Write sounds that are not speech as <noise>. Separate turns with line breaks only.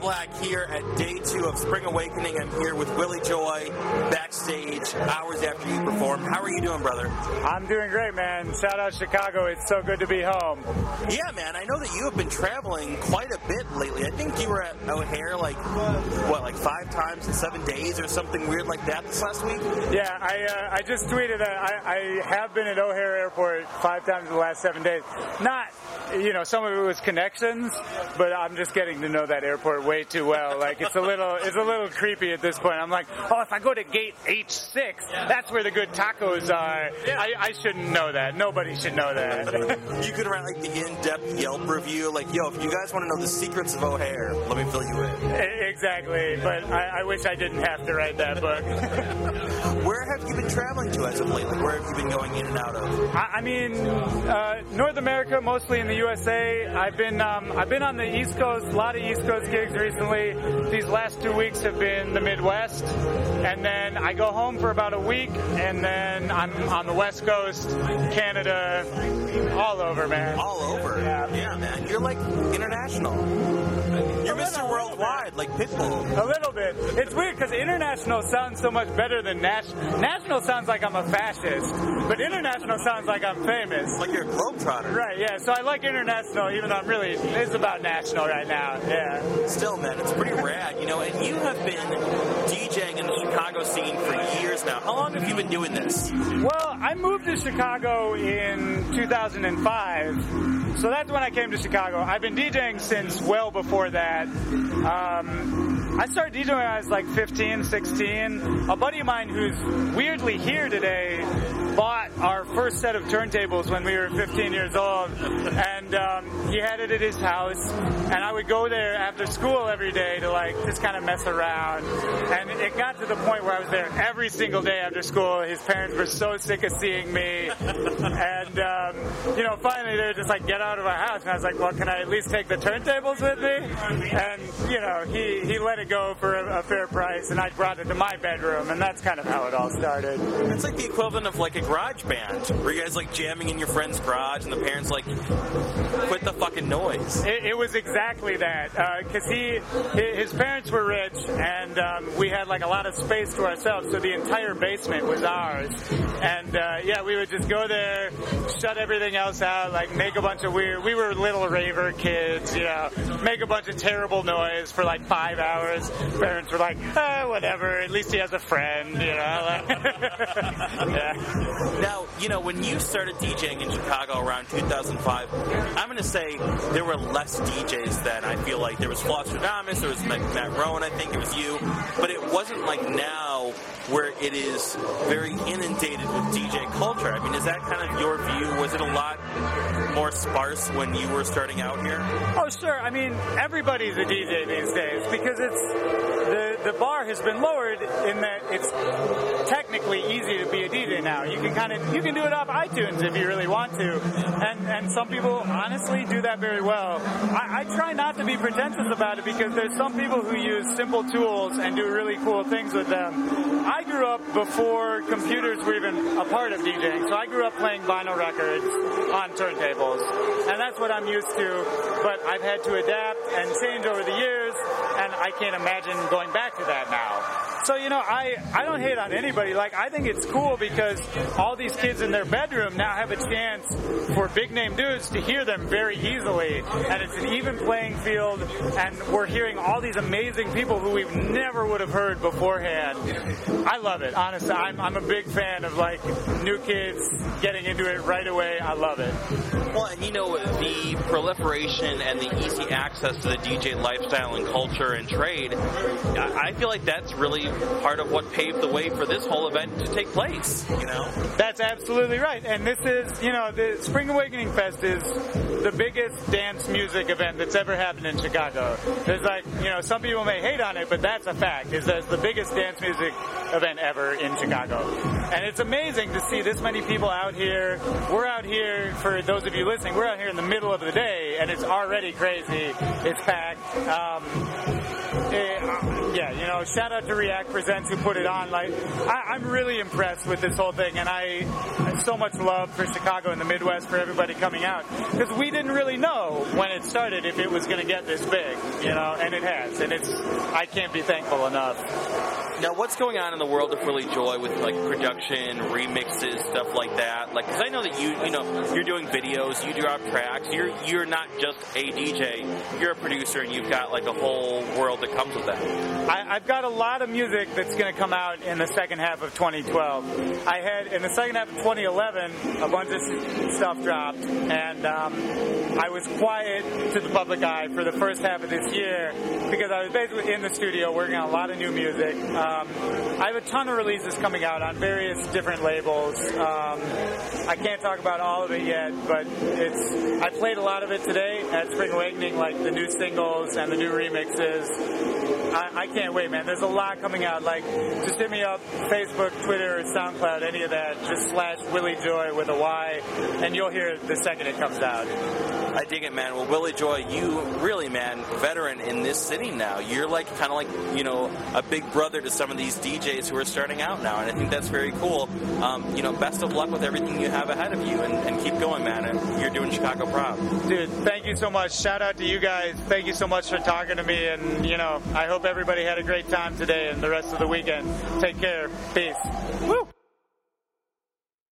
Black here at day two of Spring Awakening. I'm here with Willy Joy backstage hours after you perform. How are you doing, brother?
I'm doing great, man. Shout out Chicago. It's so good to be home.
Yeah, man. I know that you have been traveling quite a bit lately. I think you were at O'Hare like what, like five times in seven days or something weird like that this last week.
Yeah, I uh, I just tweeted that I, I have been at O'Hare Airport five times in the last seven days. Not you know, some of it was connections, but I'm just getting to know that airport way too well. Like it's a little, it's a little creepy at this point. I'm like, oh, if I go to gate H6, that's where the good tacos are. I, I shouldn't know that. Nobody should know that. <laughs>
you could write like the in-depth Yelp review, like, yo, if you guys want to know the secrets of O'Hare, let me fill you in.
Eh, Exactly, but I, I wish I didn't have to write that book. <laughs>
Where have you been traveling to as of late? Like, where have you been going in and out of?
I, I mean, uh, North America, mostly in the USA. I've been um, I've been on the East Coast, a lot of East Coast gigs recently. These last two weeks have been the Midwest, and then I go home for about a week, and then I'm on the West Coast, Canada, all over, man.
All over.
Yeah,
yeah man. You're like international. Worldwide, like Pitbull.
A little bit. It's weird because international sounds so much better than national. National sounds like I'm a fascist, but international sounds like I'm famous.
Like you're a globetrotter.
Right, yeah. So I like international, even though I'm really, it's about national right now. Yeah.
Still, man, it's pretty rad, you know, and you have been DJing in the Chicago scene for years now. How long have you been doing this?
Well, I moved to Chicago in 2005. So that's when I came to Chicago. I've been DJing since well before that. Um, I started DJing when I was like 15, 16. A buddy of mine who's weirdly here today bought our first set of turntables when we were 15 years old, and um, he had it at his house. And I would go there after school every day to like just kind of mess around. And it got to the point where I was there every single day after school. His parents were so sick of seeing me, and um, you know, finally they were just like, "Get out of our house." And I was like, "Well, can I at least take the turntables with me?" And you know, he he let it go for a, a fair price, and I brought it to my bedroom, and that's kind of how it all started.
It's like the equivalent of like a garage band, where you guys like jamming in your friend's garage, and the parents like, quit the fucking noise.
It, it was exactly that, because uh, he, his parents were rich, and um, we had like a lot of space to ourselves, so the entire basement was ours. And uh, yeah, we would just go there, shut everything else out, like make a bunch of weird. We were little raver kids, you know, make a bunch of terrible noise for like five hours. Parents were like, eh, whatever. At least he has a friend, you know. <laughs> yeah.
Now, you know, when you started DJing in Chicago around 2005, I'm going to say there were less DJs then. I feel like there was Flosstradamus, there was Matt Roan, I think it was you, but it wasn't like now where it is very inundated with DJ culture. I mean, is that kind of your view? Was it a lot more sparse when you were starting out here?
Oh, sure. I mean, everybody's a DJ these days because it's the the bar has been lowered in that it's technically easy to be a DJ now. You can kind of you can do it off iTunes if you really want to, and and some people honestly do that very well. I, I try not to be pretentious about it because there's some people who use simple tools and do really cool things with them. I grew up before computers were even a part of DJing, so I grew up playing vinyl records on turntables, and that's what I'm used to. But I've had to adapt and change over the years, and I can't imagine going back to that now. So you know, I I don't hate on anybody. Like I think it's cool because all these kids in their bedroom now have a chance for big name dudes to hear them very easily, and it's an even playing field. And we're hearing all these amazing people who we never would have heard beforehand. I love it. Honestly, I'm I'm a big fan of like new kids getting into it right away. I love it.
Well, and you know the proliferation and the easy access to the DJ lifestyle and culture and trade. I feel like that's really part of what paved the way for this whole event to take place. You know,
that's absolutely right. And this is, you know, the Spring Awakening Fest is the biggest dance music event that's ever happened in Chicago. There's like, you know, some people may hate on it, but that's a fact. Is that it's the biggest dance music event ever in Chicago, and it's amazing to see this many people out here. We're out here for those of you listening. We're out here in the middle of the day, and it's already crazy. It's packed. Um, uh, yeah, you know, shout out to React Presents who put it on. Like, I, I'm really impressed with this whole thing, and I so much love for Chicago and the Midwest for everybody coming out because we didn't really know when it started if it was going to get this big, you know, and it has, and it's I can't be thankful enough.
Now, what's going on in the world of Willy Joy with like production, remixes, stuff like that? Like, because I know that you, you know, you're doing videos, you drop tracks. You're you're not just a DJ. You're a producer, and you've got like a whole world that comes with that.
I, I've got a lot of music that's going to come out in the second half of 2012. I had in the second half of 2011 a bunch of stuff dropped, and um, I was quiet to the public eye for the first half of this year because I was basically in the studio working on a lot of new music. Um, I have a ton of releases coming out on various different labels. Um, I can't talk about all of it yet, but it's I played a lot of it today at Spring Awakening, like the new singles and the new remixes. I, I can't wait, man. There's a lot coming out. Like, just hit me up, Facebook, Twitter, SoundCloud, any of that. Just slash Willy Joy with a Y, and you'll hear it the second it comes out.
I dig it, man. Well, Willy Joy, you really, man, veteran in this city now. You're like kind of like you know a big brother to some of these DJs who are starting out now, and I think that's very cool. Um, you know, best of luck with everything you have ahead of you, and, and keep going, man. And you're doing Chicago proud.
Dude, thank you so much. Shout out to you guys. Thank you so much for talking to me, and you know, I hope everybody had a great time today and the rest of the weekend. Take care. Peace. Woo!